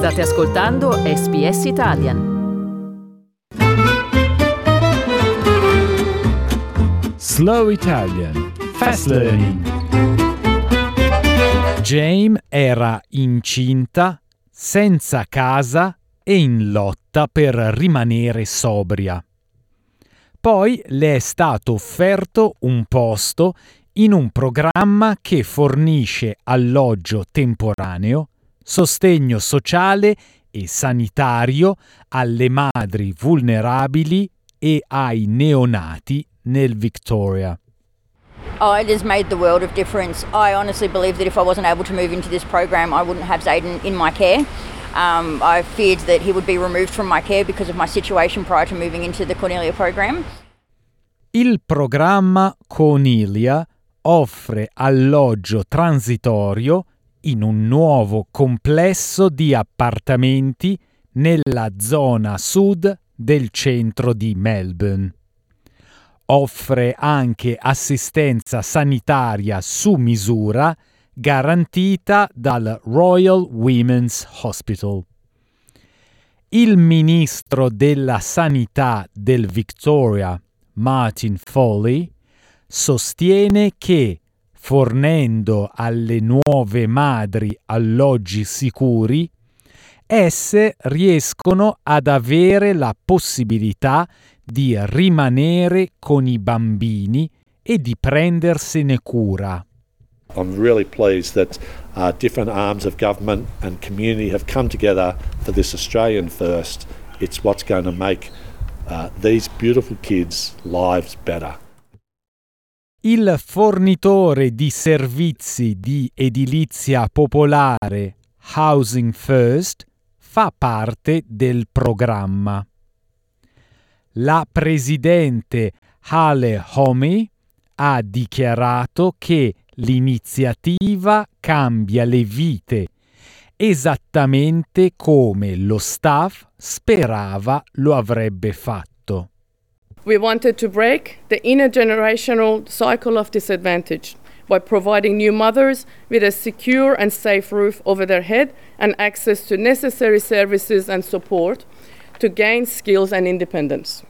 State ascoltando SBS Italian. Slow Italian Fast Learning Jane era incinta, senza casa e in lotta per rimanere sobria. Poi le è stato offerto un posto in un programma che fornisce alloggio temporaneo, sostegno sociale e sanitario alle madri vulnerabili e ai neonati nel Victoria. Oh, it has made the world of difference. I honestly believe that if I wasn't able to move into this program, I wouldn't have Zayden in my care. Um, I feared that he would be removed from my care because of my situation prior to moving into the Cornelia program. Il programma Cornelia offre alloggio transitorio in un nuovo complesso di appartamenti nella zona sud del centro di Melbourne. Offre anche assistenza sanitaria su misura garantita dal Royal Women's Hospital. Il ministro della Sanità del Victoria, Martin Foley, sostiene che fornendo alle nuove madri alloggi sicuri, esse riescono ad avere la possibilità di rimanere con i bambini e di prendersene cura. I'm really pleased that uh, different arms of government and community have come together for this Australian first. It's what's going to make uh, these beautiful kids' lives better. Il fornitore di servizi di edilizia popolare Housing First fa parte del programma. La presidente Hale Homey ha dichiarato che l'iniziativa cambia le vite esattamente come lo staff sperava lo avrebbe fatto. We wanted to break the intergenerational cycle of disadvantage by providing new mothers with a secure and safe roof over their head and access to necessary services and support to gain skills and independence.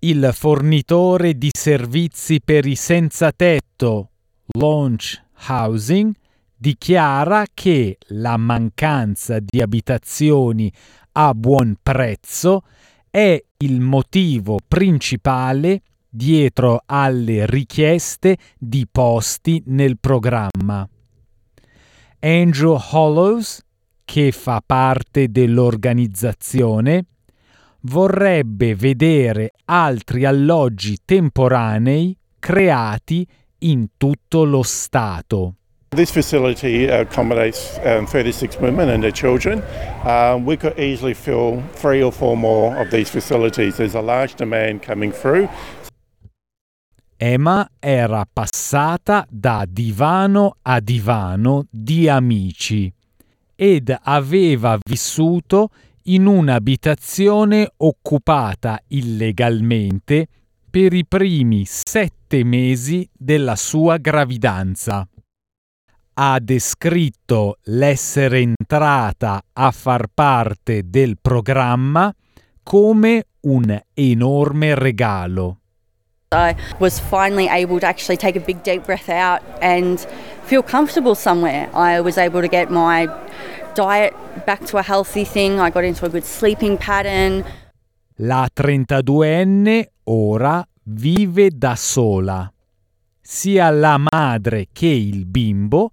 Il fornitore di servizi per i senza tetto, Launch Housing, dichiara che la mancanza di abitazioni a buon prezzo è il motivo principale dietro alle richieste di posti nel programma. Andrew Hollows, che fa parte dell'organizzazione, vorrebbe vedere altri alloggi temporanei creati in tutto lo Stato. This facility accommodates um, 36 women and their children. Um, we could easily fill three or four more of these facilities. There's a large demand coming through. Emma era passata da divano a divano di amici ed aveva vissuto in un'abitazione occupata illegalmente per i primi sette mesi della sua gravidanza ha descritto l'essere entrata a far parte del programma come un enorme regalo. I was finally able to actually take a big deep breath out and feel comfortable somewhere. I was able to get my diet back to a healthy thing. I got into a good sleeping pattern. La 32enne ora vive da sola. Sia la madre che il bimbo